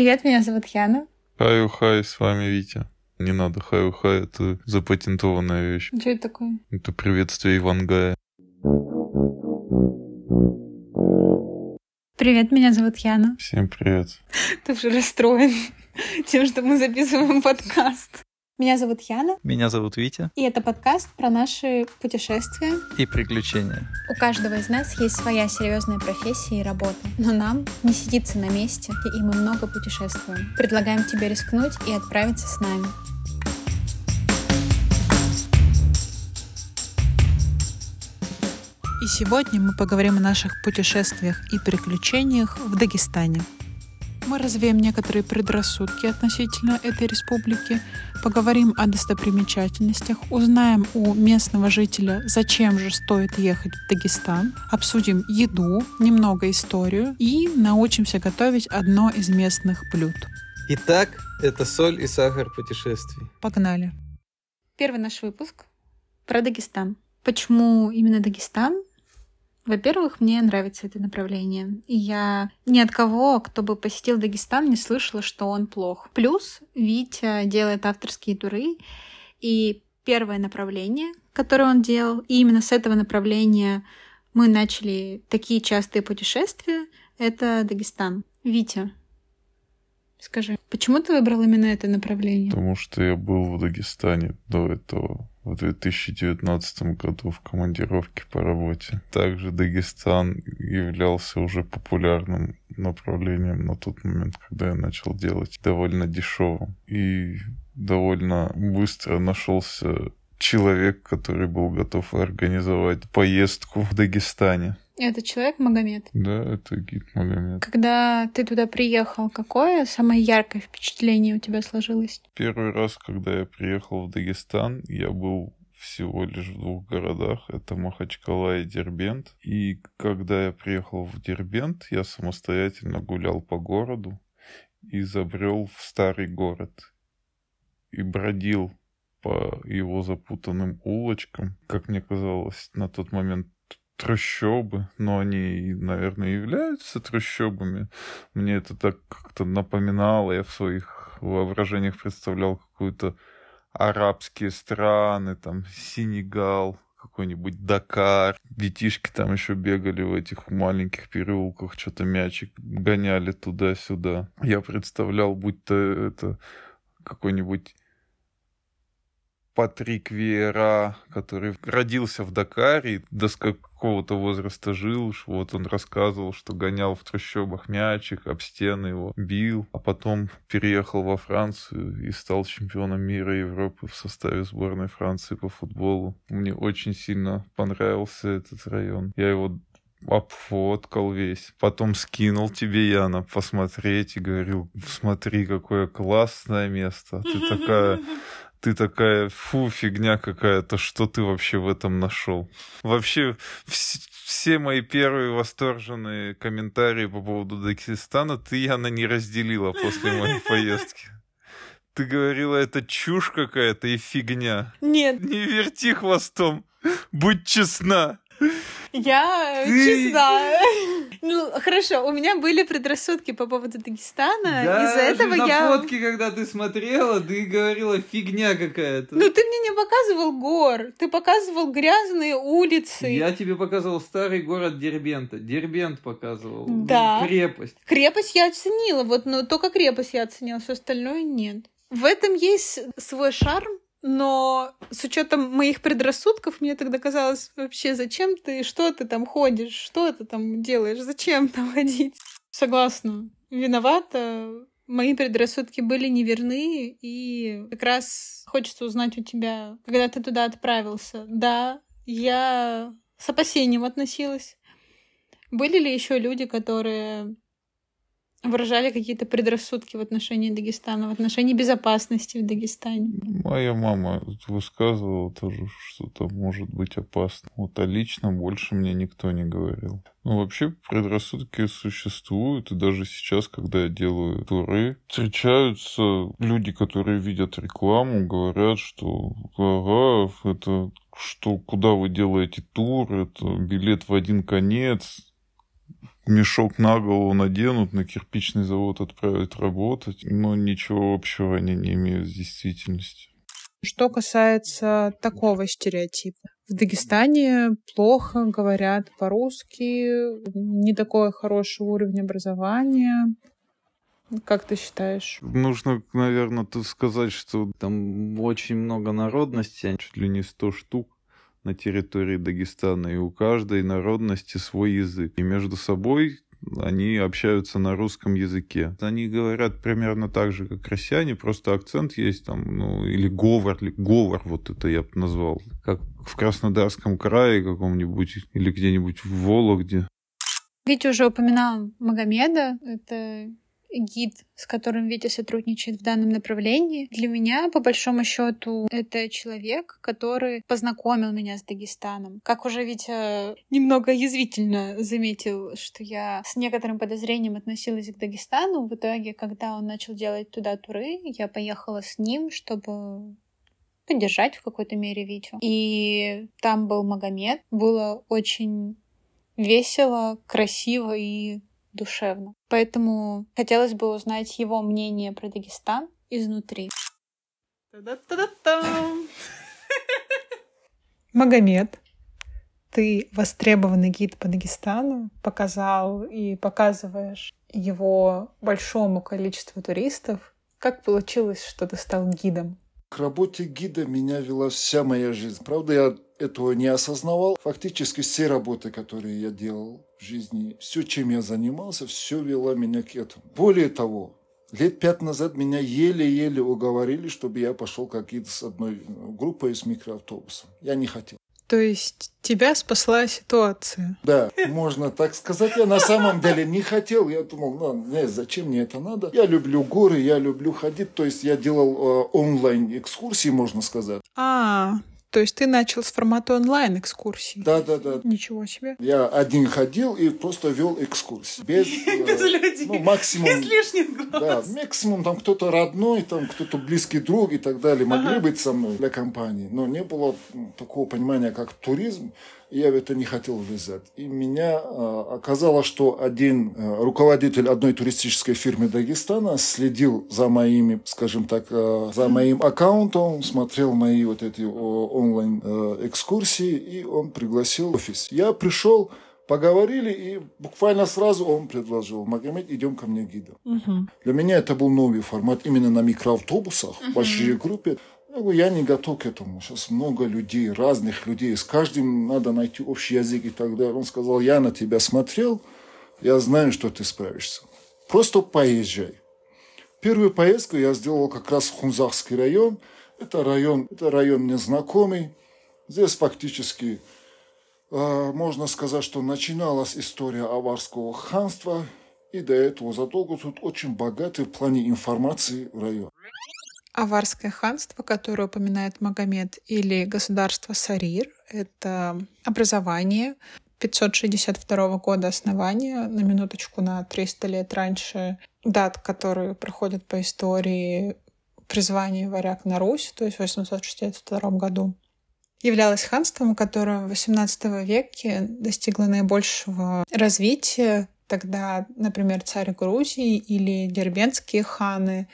Привет, меня зовут Яна. Хаю-хай, с вами Витя. Не надо хаю-хай, это запатентованная вещь. Что это такое? Это приветствие Ивангая. Привет, меня зовут Яна. Всем привет. Ты уже расстроен тем, что мы записываем подкаст. Меня зовут Яна, Меня зовут Витя. и это подкаст про наши путешествия. И приключения. У каждого из нас есть своя серьезная профессия и работа, но нам не сидится на месте, и мы много путешествуем. Предлагаем тебе рискнуть и отправиться с нами. И сегодня мы поговорим о наших путешествиях и приключениях в Дагестане. Мы развеем некоторые предрассудки относительно этой республики, поговорим о достопримечательностях, узнаем у местного жителя, зачем же стоит ехать в Дагестан, обсудим еду, немного историю и научимся готовить одно из местных блюд. Итак, это соль и сахар путешествий. Погнали! Первый наш выпуск про Дагестан. Почему именно Дагестан? Во-первых, мне нравится это направление. И я ни от кого, кто бы посетил Дагестан, не слышала, что он плох. Плюс Витя делает авторские туры, и первое направление, которое он делал, и именно с этого направления мы начали такие частые путешествия, это Дагестан. Витя, скажи, почему ты выбрал именно это направление? Потому что я был в Дагестане до этого в 2019 году в командировке по работе. Также Дагестан являлся уже популярным направлением на тот момент, когда я начал делать довольно дешевым. И довольно быстро нашелся человек, который был готов организовать поездку в Дагестане. Это человек Магомед. Да, это гид Магомед. Когда ты туда приехал, какое самое яркое впечатление у тебя сложилось? Первый раз, когда я приехал в Дагестан, я был всего лишь в двух городах. Это Махачкала и Дербент. И когда я приехал в Дербент, я самостоятельно гулял по городу и забрел в старый город. И бродил по его запутанным улочкам. Как мне казалось, на тот момент трущобы, но они, наверное, являются трущобами. Мне это так как-то напоминало, я в своих воображениях представлял какую-то арабские страны, там, Сенегал, какой-нибудь Дакар. Детишки там еще бегали в этих маленьких переулках, что-то мячик гоняли туда-сюда. Я представлял, будто это какой-нибудь Патрик Виера, который родился в Дакаре, до какого-то возраста жил, вот он рассказывал, что гонял в трущобах мячик, об стены его бил, а потом переехал во Францию и стал чемпионом мира и Европы в составе сборной Франции по футболу. Мне очень сильно понравился этот район. Я его обфоткал весь. Потом скинул тебе, Яна, посмотреть и говорил, смотри, какое классное место. Ты такая ты такая, фу, фигня какая-то, что ты вообще в этом нашел? Вообще, вс- все мои первые восторженные комментарии по поводу Дагестана ты, Яна, не разделила после моей поездки. Ты говорила, это чушь какая-то и фигня. Нет, Не верти хвостом, будь честна. я Ты- честна. Ну, хорошо, у меня были предрассудки по поводу Дагестана. Из-за этого на я... фотке, когда ты смотрела, ты говорила, фигня какая-то. Ну, ты мне не показывал гор, ты показывал грязные улицы. Я тебе показывал старый город Дербента. Дербент показывал. Да. Крепость. Крепость я оценила, вот, но только крепость я оценила, все остальное нет. В этом есть свой шарм, но с учетом моих предрассудков, мне тогда казалось, вообще, зачем ты, что ты там ходишь, что ты там делаешь, зачем там ходить? Согласна, виновата. Мои предрассудки были неверны, и как раз хочется узнать у тебя, когда ты туда отправился. Да, я с опасением относилась. Были ли еще люди, которые выражали какие-то предрассудки в отношении Дагестана, в отношении безопасности в Дагестане? Моя мама высказывала тоже, что там может быть опасно. Вот, а лично больше мне никто не говорил. Ну, вообще, предрассудки существуют, и даже сейчас, когда я делаю туры, встречаются люди, которые видят рекламу, говорят, что ага, это что, куда вы делаете тур, это билет в один конец, мешок на голову наденут, на кирпичный завод отправят работать, но ничего общего они не имеют с действительностью. Что касается такого стереотипа. В Дагестане плохо говорят по-русски, не такой хороший уровень образования. Как ты считаешь? Нужно, наверное, тут сказать, что там очень много народностей, чуть ли не 100 штук на территории Дагестана, и у каждой народности свой язык. И между собой они общаются на русском языке. Они говорят примерно так же, как россияне, просто акцент есть там, ну, или говор, или говор, вот это я бы назвал, как в Краснодарском крае каком-нибудь, или где-нибудь в Вологде. Витя уже упоминал Магомеда, это гид, с которым Витя сотрудничает в данном направлении. Для меня, по большому счету, это человек, который познакомил меня с Дагестаном. Как уже Витя немного язвительно заметил, что я с некоторым подозрением относилась к Дагестану. В итоге, когда он начал делать туда туры, я поехала с ним, чтобы поддержать в какой-то мере Витю. И там был Магомед. Было очень весело, красиво и душевно. Поэтому хотелось бы узнать его мнение про Дагестан изнутри. Магомед, ты востребованный гид по Дагестану, показал и показываешь его большому количеству туристов. Как получилось, что ты стал гидом? К работе гида меня вела вся моя жизнь. Правда, я этого не осознавал. Фактически все работы, которые я делал в жизни, все, чем я занимался, все вело меня к этому. Более того, лет пять назад меня еле-еле уговорили, чтобы я пошел как гид с одной группой из микроавтобуса. Я не хотел. То есть тебя спасла ситуация? Да, можно так сказать. Я на самом деле не хотел. Я думал, ну, не, зачем мне это надо? Я люблю горы, я люблю ходить. То есть я делал э, онлайн экскурсии, можно сказать. А, то есть ты начал с формата онлайн-экскурсий? Да, да, да. Ничего себе. Я один ходил и просто вел экскурсии. Без, без людей. Ну, максимум, без лишних глаз. Да, максимум там кто-то родной, там кто-то близкий друг и так далее могли ага. быть со мной для компании. Но не было такого понимания, как туризм я в это не хотел влезать. И меня э, оказалось, что один э, руководитель одной туристической фирмы Дагестана следил за моими, скажем так, э, за моим аккаунтом, смотрел мои вот эти онлайн экскурсии, и он пригласил в офис. Я пришел, поговорили, и буквально сразу он предложил, Магомед, идем ко мне гидом. Угу. Для меня это был новый формат именно на микроавтобусах, угу. большие группы. Ну, я не готов к этому. Сейчас много людей, разных людей. С каждым надо найти общий язык и так далее. Он сказал, я на тебя смотрел, я знаю, что ты справишься. Просто поезжай. Первую поездку я сделал как раз в Хунзахский район. Это район, это район мне знакомый. Здесь фактически э, можно сказать, что начиналась история аварского ханства. И до этого задолго тут очень богатый в плане информации район. Аварское ханство, которое упоминает Магомед, или государство Сарир — это образование 562 года основания, на минуточку на 300 лет раньше дат, которые проходят по истории призвания варяг на Русь, то есть в 862 году, являлось ханством, которое в XVIII веке достигло наибольшего развития. Тогда, например, царь Грузии или дербенские ханы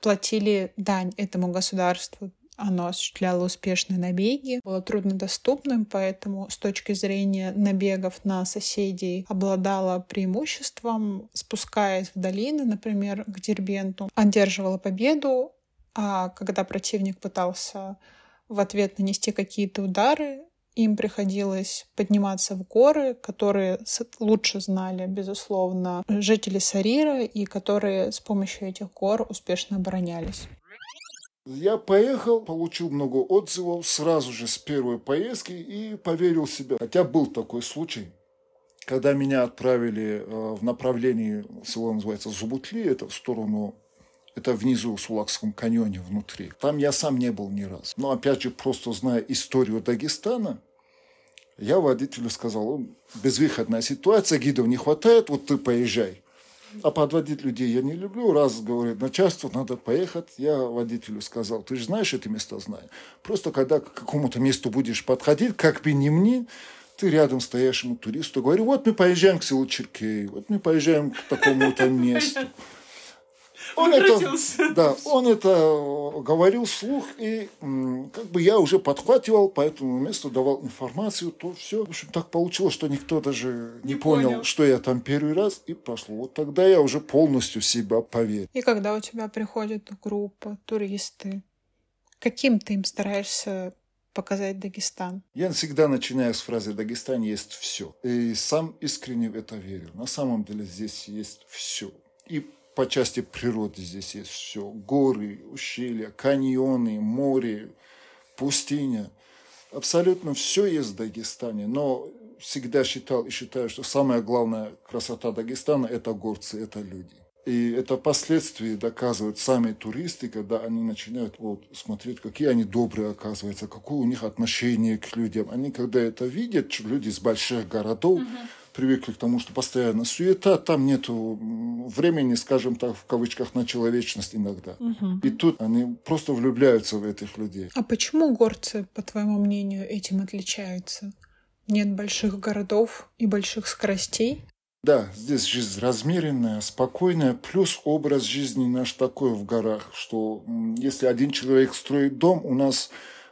платили дань этому государству. Оно осуществляло успешные набеги, было труднодоступным, поэтому с точки зрения набегов на соседей обладало преимуществом, спускаясь в долины, например, к Дербенту, одерживала победу, а когда противник пытался в ответ нанести какие-то удары, им приходилось подниматься в горы, которые лучше знали, безусловно, жители Сарира, и которые с помощью этих гор успешно оборонялись. Я поехал, получил много отзывов сразу же с первой поездки и поверил в себя. Хотя был такой случай, когда меня отправили э, в направлении, село называется Зубутли, это в сторону это внизу в Сулакском каньоне внутри. Там я сам не был ни разу. Но опять же, просто зная историю Дагестана, я водителю сказал, безвыходная ситуация, гидов не хватает, вот ты поезжай. А подводить людей я не люблю. Раз, говорит, начальство, надо поехать. Я водителю сказал, ты же знаешь эти места, знаю. Просто когда к какому-то месту будешь подходить, как бы не мне, ты рядом стоящему туристу говори, вот мы поезжаем к селу Черкей, вот мы поезжаем к такому-то месту. Он это, да, он это говорил вслух, и как бы я уже подхватывал по этому месту, давал информацию, то все. В общем, так получилось, что никто даже не, не понял, понял, что я там первый раз, и прошло. Вот тогда я уже полностью в себя поверил. И когда у тебя приходит группа, туристы, каким ты им стараешься показать Дагестан? Я всегда начинаю с фразы «Дагестан есть все». И сам искренне в это верю. На самом деле здесь есть все. И по части природы здесь есть все. Горы, ущелья, каньоны, море, пустыня. Абсолютно все есть в Дагестане. Но всегда считал и считаю, что самая главная красота Дагестана – это горцы, это люди. И это впоследствии доказывают сами туристы, когда они начинают вот, смотреть, какие они добрые, оказываются, какое у них отношение к людям. Они, когда это видят, люди из больших городов, угу привыкли к тому, что постоянно суета, там нету времени, скажем так, в кавычках, на человечность иногда. Угу. И тут они просто влюбляются в этих людей. А почему горцы, по твоему мнению, этим отличаются? Нет больших городов и больших скоростей? Да, здесь жизнь размеренная, спокойная, плюс образ жизни наш такой в горах, что если один человек строит дом, у нас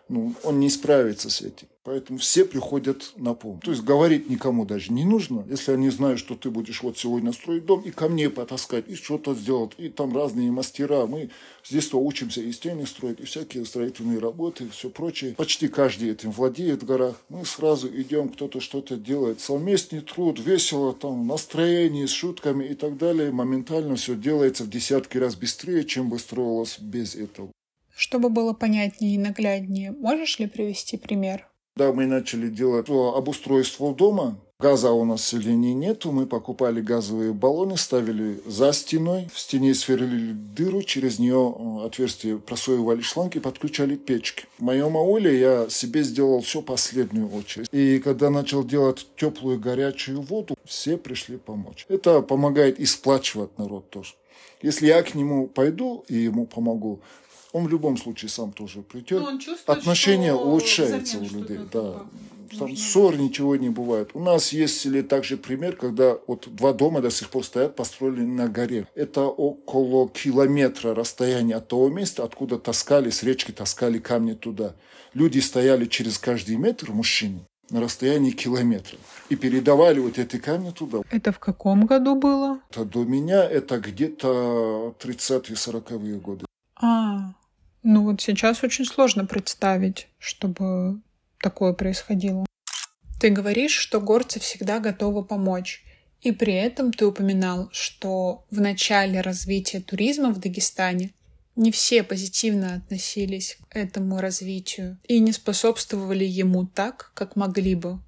ну, он не справится с этим. Поэтому все приходят на помощь. То есть говорить никому даже не нужно, если они знают, что ты будешь вот сегодня строить дом, и ко мне потаскать, и что-то сделать. И там разные мастера. Мы с детства учимся и стены строить, и всякие строительные работы, и все прочее. Почти каждый этим владеет в горах. Мы сразу идем, кто-то что-то делает. Совместный труд, весело, там, настроение с шутками и так далее. Моментально все делается в десятки раз быстрее, чем бы строилось без этого. Чтобы было понятнее и нагляднее, можешь ли привести пример? Да, мы начали делать обустройство дома. Газа у нас в селении нету. Мы покупали газовые баллоны, ставили за стеной. В стене сверлили дыру, через нее э, отверстие просоивали шланг и подключали печки. В моем ауле я себе сделал все последнюю очередь. И когда начал делать теплую горячую воду, все пришли помочь. Это помогает и сплачивать народ тоже. Если я к нему пойду и ему помогу, он в любом случае сам тоже придет. Ну, Отношения улучшаются у людей. Да. Там ссор, ничего не бывает. У нас есть или также пример, когда вот два дома до сих пор стоят, построены на горе. Это около километра расстояния от того места, откуда таскали, с речки таскали камни туда. Люди стояли через каждый метр, мужчины, на расстоянии километра. И передавали вот эти камни туда. Это в каком году было? Это до меня это где-то 30-40-е годы. Вот сейчас очень сложно представить, чтобы такое происходило. Ты говоришь, что горцы всегда готовы помочь. И при этом ты упоминал, что в начале развития туризма в Дагестане не все позитивно относились к этому развитию и не способствовали ему так, как могли бы.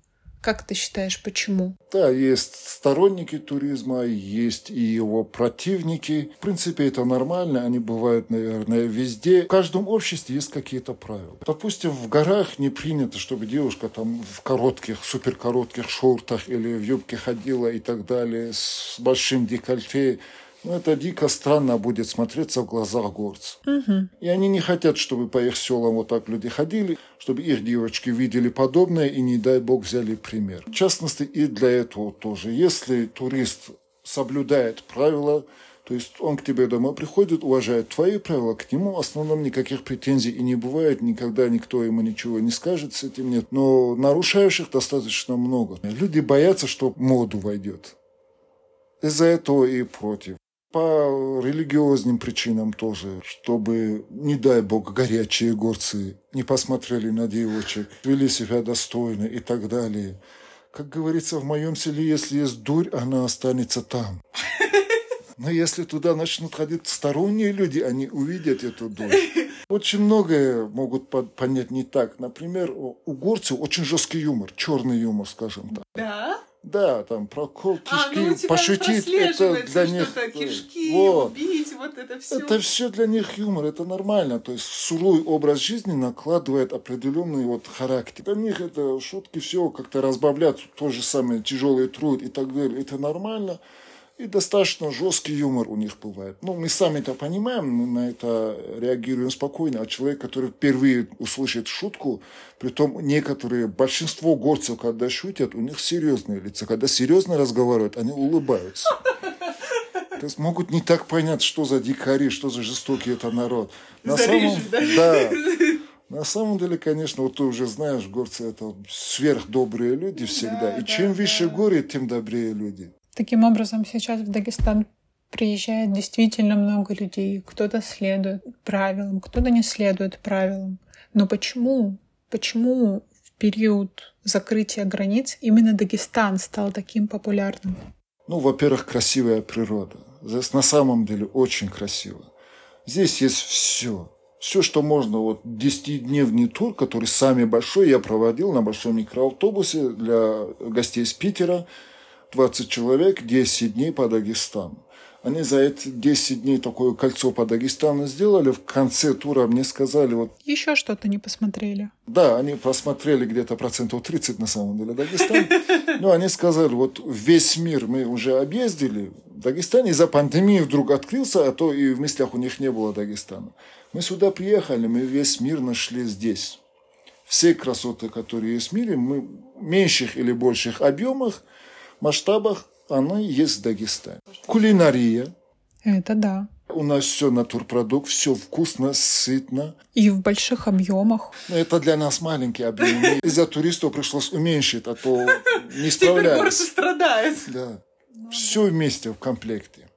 Как ты считаешь, почему? Да, есть сторонники туризма, есть и его противники. В принципе, это нормально, они бывают, наверное, везде. В каждом обществе есть какие-то правила. Допустим, в горах не принято, чтобы девушка там в коротких, суперкоротких шортах или в юбке ходила и так далее, с большим декольте. Ну, это дико странно будет смотреться в глазах горцев. Угу. И они не хотят, чтобы по их селам вот так люди ходили, чтобы их девочки видели подобное и, не дай бог, взяли пример. В частности, и для этого тоже. Если турист соблюдает правила, то есть он к тебе домой приходит, уважает твои правила, к нему в основном никаких претензий и не бывает, никогда никто ему ничего не скажет, с этим нет. Но нарушающих достаточно много. Люди боятся, что моду войдет. Из-за этого и против по религиозным причинам тоже, чтобы, не дай бог, горячие горцы не посмотрели на девочек, вели себя достойно и так далее. Как говорится, в моем селе, если есть дурь, она останется там. Но если туда начнут ходить сторонние люди, они увидят эту дурь. Очень многое могут понять не так. Например, у горцев очень жесткий юмор, черный юмор, скажем так. Да? Да, там прокол кишки, а, ну, пошутить, это для них... Кишки, вот. убить, вот это все. Это все для них юмор, это нормально. То есть суровый образ жизни накладывает определенный вот характер. Для них это шутки все как-то разбавлять, то же самое тяжелый труд и так далее. Это нормально. И достаточно жесткий юмор у них бывает. Ну, мы сами это понимаем, мы на это реагируем спокойно. А человек, который впервые услышит шутку, при том некоторые, большинство горцев, когда шутят, у них серьезные лица. Когда серьезно разговаривают, они улыбаются. То есть могут не так понять, что за дикари, что за жестокий это народ. На самом, да, на самом деле, конечно, вот ты уже знаешь, горцы это сверхдобрые люди всегда. Да, и да, чем да. выше горы, тем добрее люди. Таким образом, сейчас в Дагестан приезжает действительно много людей. Кто-то следует правилам, кто-то не следует правилам. Но почему? Почему в период закрытия границ именно Дагестан стал таким популярным? Ну, во-первых, красивая природа. Здесь на самом деле очень красиво. Здесь есть все. Все, что можно. Вот 10-дневный тур, который самый большой, я проводил на большом микроавтобусе для гостей из Питера – 20 человек 10 дней по Дагестану. Они за эти 10 дней такое кольцо по Дагестану сделали. В конце тура мне сказали... Вот, Еще что-то не посмотрели. Да, они посмотрели где-то процентов 30 на самом деле Дагестан. Но они сказали, вот весь мир мы уже объездили. Дагестан из-за пандемии вдруг открылся, а то и в мыслях у них не было Дагестана. Мы сюда приехали, мы весь мир нашли здесь. Все красоты, которые есть в мире, мы в меньших или больших объемах – масштабах она есть в Дагестане. Кулинария. Это да. У нас все натурпродукт, все вкусно, сытно. И в больших объемах. Это для нас маленькие объемы. Из-за туристов пришлось уменьшить, а то не справлялись. Теперь страдает. Да. Все вместе в комплекте.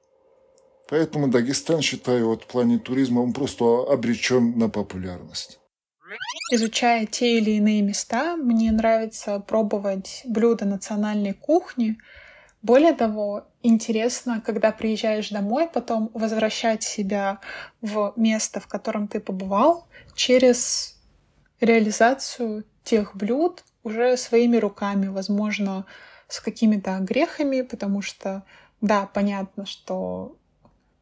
Поэтому Дагестан, считаю, вот в плане туризма, он просто обречен на популярность. Изучая те или иные места, мне нравится пробовать блюда национальной кухни. Более того, интересно, когда приезжаешь домой, потом возвращать себя в место, в котором ты побывал, через реализацию тех блюд уже своими руками, возможно, с какими-то грехами, потому что, да, понятно, что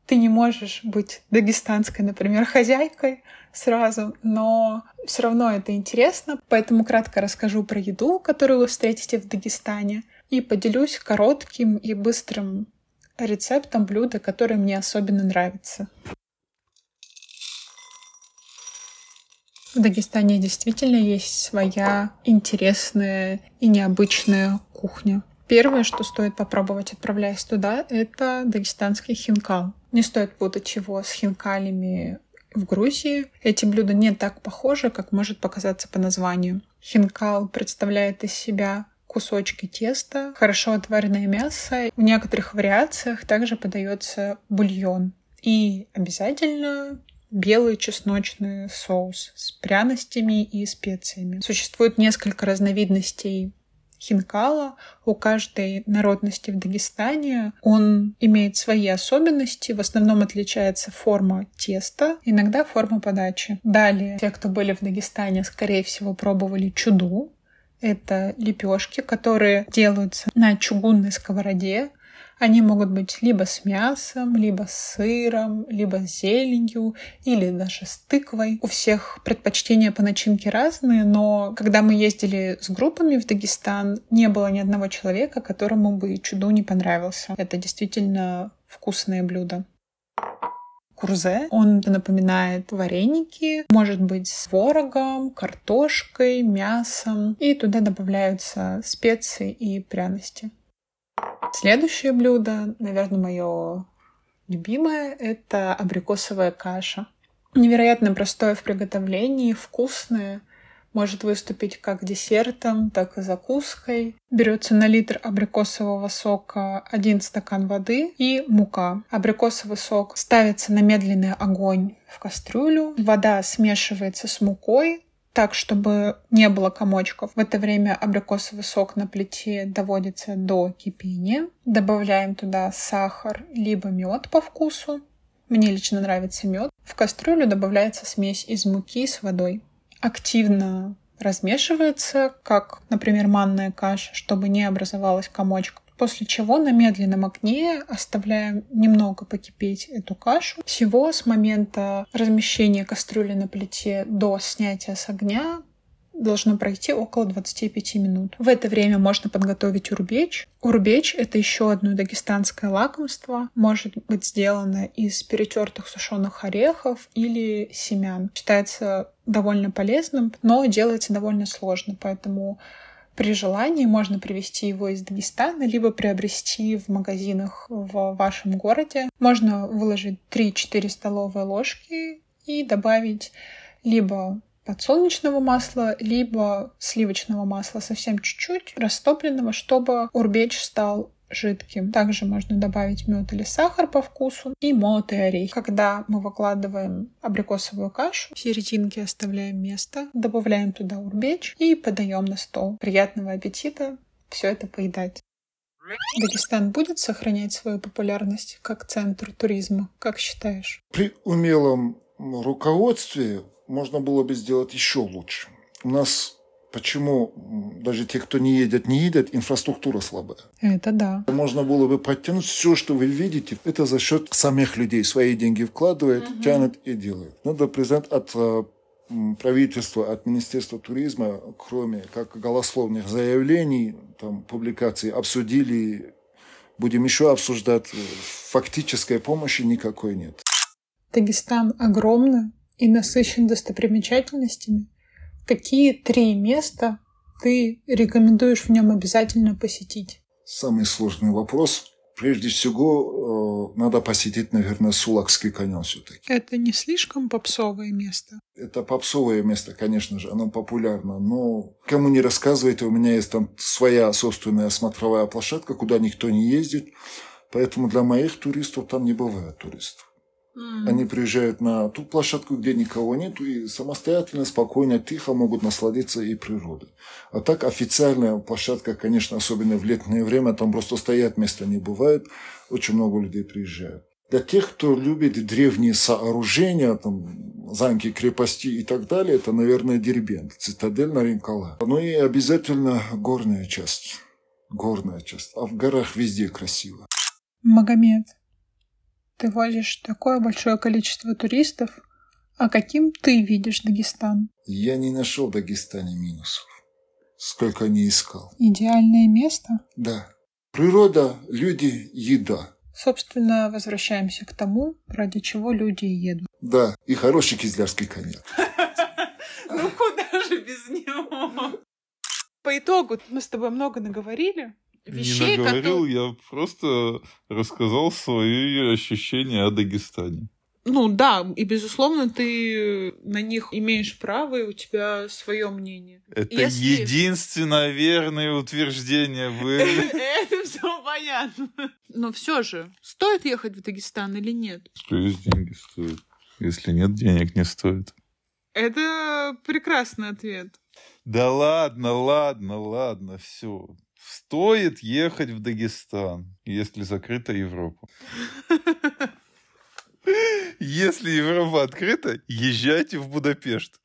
ты не можешь быть дагестанской, например, хозяйкой сразу, но все равно это интересно, поэтому кратко расскажу про еду, которую вы встретите в Дагестане, и поделюсь коротким и быстрым рецептом блюда, которое мне особенно нравится. В Дагестане действительно есть своя интересная и необычная кухня. Первое, что стоит попробовать, отправляясь туда, это дагестанский хинкал. Не стоит путать его с хинкалями в Грузии. Эти блюда не так похожи, как может показаться по названию. Хинкал представляет из себя кусочки теста, хорошо отваренное мясо. В некоторых вариациях также подается бульон. И обязательно белый чесночный соус с пряностями и специями. Существует несколько разновидностей хинкала. У каждой народности в Дагестане он имеет свои особенности. В основном отличается форма теста, иногда форма подачи. Далее, те, кто были в Дагестане, скорее всего, пробовали чуду. Это лепешки, которые делаются на чугунной сковороде. Они могут быть либо с мясом, либо с сыром, либо с зеленью или даже с тыквой. У всех предпочтения по начинке разные, но когда мы ездили с группами в Дагестан, не было ни одного человека, которому бы чуду не понравился. Это действительно вкусное блюдо курзе. Он напоминает вареники, может быть с творогом, картошкой, мясом. И туда добавляются специи и пряности. Следующее блюдо, наверное, мое любимое, это абрикосовая каша. Невероятно простое в приготовлении, вкусное, может выступить как десертом, так и закуской. Берется на литр абрикосового сока один стакан воды и мука. Абрикосовый сок ставится на медленный огонь в кастрюлю. Вода смешивается с мукой, так, чтобы не было комочков. В это время абрикосовый сок на плите доводится до кипения. Добавляем туда сахар либо мед по вкусу. Мне лично нравится мед. В кастрюлю добавляется смесь из муки с водой. Активно размешивается, как, например, манная каша, чтобы не образовалась комочков после чего на медленном огне оставляем немного покипеть эту кашу. Всего с момента размещения кастрюли на плите до снятия с огня должно пройти около 25 минут. В это время можно подготовить урбеч. Урбеч — это еще одно дагестанское лакомство. Может быть сделано из перетертых сушеных орехов или семян. Считается довольно полезным, но делается довольно сложно, поэтому при желании можно привезти его из Дагестана, либо приобрести в магазинах в вашем городе. Можно выложить 3-4 столовые ложки и добавить либо подсолнечного масла, либо сливочного масла совсем чуть-чуть, растопленного, чтобы урбеч стал жидким. Также можно добавить мед или сахар по вкусу и молотый орех. Когда мы выкладываем абрикосовую кашу, в серединке оставляем место, добавляем туда урбеч и подаем на стол. Приятного аппетита все это поедать. Дагестан будет сохранять свою популярность как центр туризма, как считаешь? При умелом руководстве можно было бы сделать еще лучше. У нас Почему даже те, кто не едет, не едет, инфраструктура слабая. Это да. Можно было бы подтянуть все, что вы видите, это за счет самих людей. Свои деньги вкладывает, угу. тянет и делает. Надо признать от э, правительства, от Министерства туризма, кроме как голословных заявлений, там, публикаций, обсудили, будем еще обсуждать, фактической помощи никакой нет. Дагестан огромный и насыщен достопримечательностями. Какие три места ты рекомендуешь в нем обязательно посетить? Самый сложный вопрос. Прежде всего, э, надо посетить, наверное, Сулакский каньон все-таки. Это не слишком попсовое место? Это попсовое место, конечно же, оно популярно, но кому не рассказывайте, у меня есть там своя собственная смотровая площадка, куда никто не ездит, поэтому для моих туристов там не бывает туристов. Mm. Они приезжают на ту площадку, где никого нет, и самостоятельно, спокойно, тихо могут насладиться и природой. А так официальная площадка, конечно, особенно в летнее время, там просто стоять места не бывает. Очень много людей приезжают. Для тех, кто любит древние сооружения, там, замки, крепости и так далее, это, наверное, Дербент, цитадель Наринкала. Ну и обязательно горная часть. Горная часть. А в горах везде красиво. Магомед, ты возишь такое большое количество туристов, а каким ты видишь Дагестан? Я не нашел в Дагестане минусов. Сколько не искал. Идеальное место? Да. Природа, люди, еда. Собственно, возвращаемся к тому, ради чего люди едут. Да, и хороший кизлярский коньяк. Ну куда же без него? По итогу мы с тобой много наговорили вещей, не наговорил, которые... я просто рассказал свои ощущения о Дагестане. Ну да, и безусловно ты на них имеешь право, и у тебя свое мнение. Это Если... единственное верное утверждение вы. Это все понятно. Но все же, стоит ехать в Дагестан или нет? Что есть деньги стоит. Если нет денег, не стоит. Это прекрасный ответ. Да ладно, ладно, ладно, все. Стоит ехать в Дагестан, если закрыта Европа. Если Европа открыта, езжайте в Будапешт.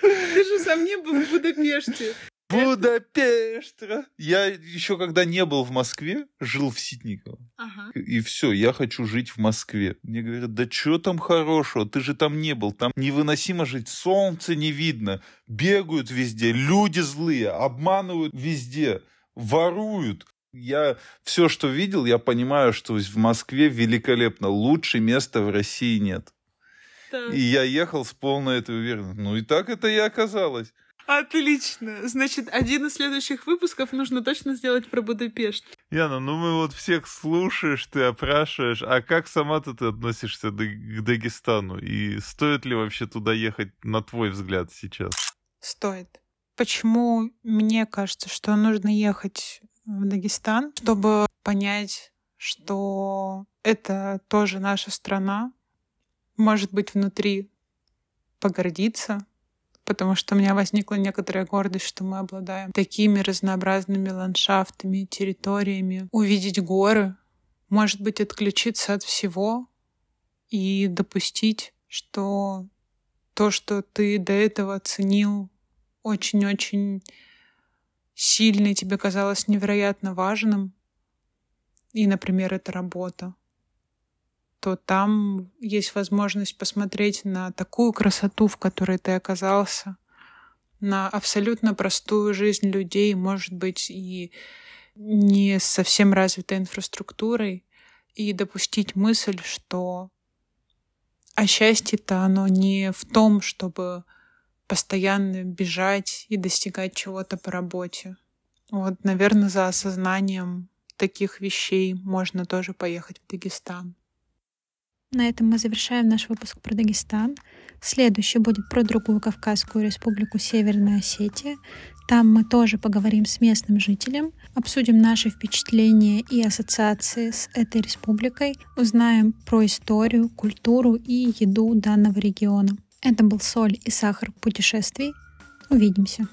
Ты же сам не был в Будапеште. Будапешт! Я еще когда не был в Москве, жил в Ситниково. Ага. И все, я хочу жить в Москве. Мне говорят, да что там хорошего, ты же там не был, там невыносимо жить, солнце не видно, бегают везде, люди злые, обманывают везде, воруют. Я все, что видел, я понимаю, что в Москве великолепно, лучше места в России нет. Так. И я ехал с полной этой уверенностью. Ну и так это и оказалось. Отлично. Значит, один из следующих выпусков нужно точно сделать про Будапешт. Яна, ну мы вот всех слушаешь, ты опрашиваешь, а как сама-то ты относишься к Дагестану? И стоит ли вообще туда ехать, на твой взгляд, сейчас? Стоит. Почему мне кажется, что нужно ехать в Дагестан, чтобы понять, что это тоже наша страна, может быть, внутри погордиться, потому что у меня возникла некоторая гордость, что мы обладаем такими разнообразными ландшафтами, территориями. Увидеть горы, может быть, отключиться от всего и допустить, что то, что ты до этого ценил очень-очень сильно и тебе казалось невероятно важным, и, например, это работа, то там есть возможность посмотреть на такую красоту, в которой ты оказался, на абсолютно простую жизнь людей, может быть, и не совсем развитой инфраструктурой, и допустить мысль, что а счастье-то оно не в том, чтобы постоянно бежать и достигать чего-то по работе. Вот, наверное, за осознанием таких вещей можно тоже поехать в Дагестан. На этом мы завершаем наш выпуск про Дагестан. Следующий будет про другую Кавказскую республику Северная Осетия. Там мы тоже поговорим с местным жителем, обсудим наши впечатления и ассоциации с этой республикой, узнаем про историю, культуру и еду данного региона. Это был «Соль и сахар путешествий». Увидимся.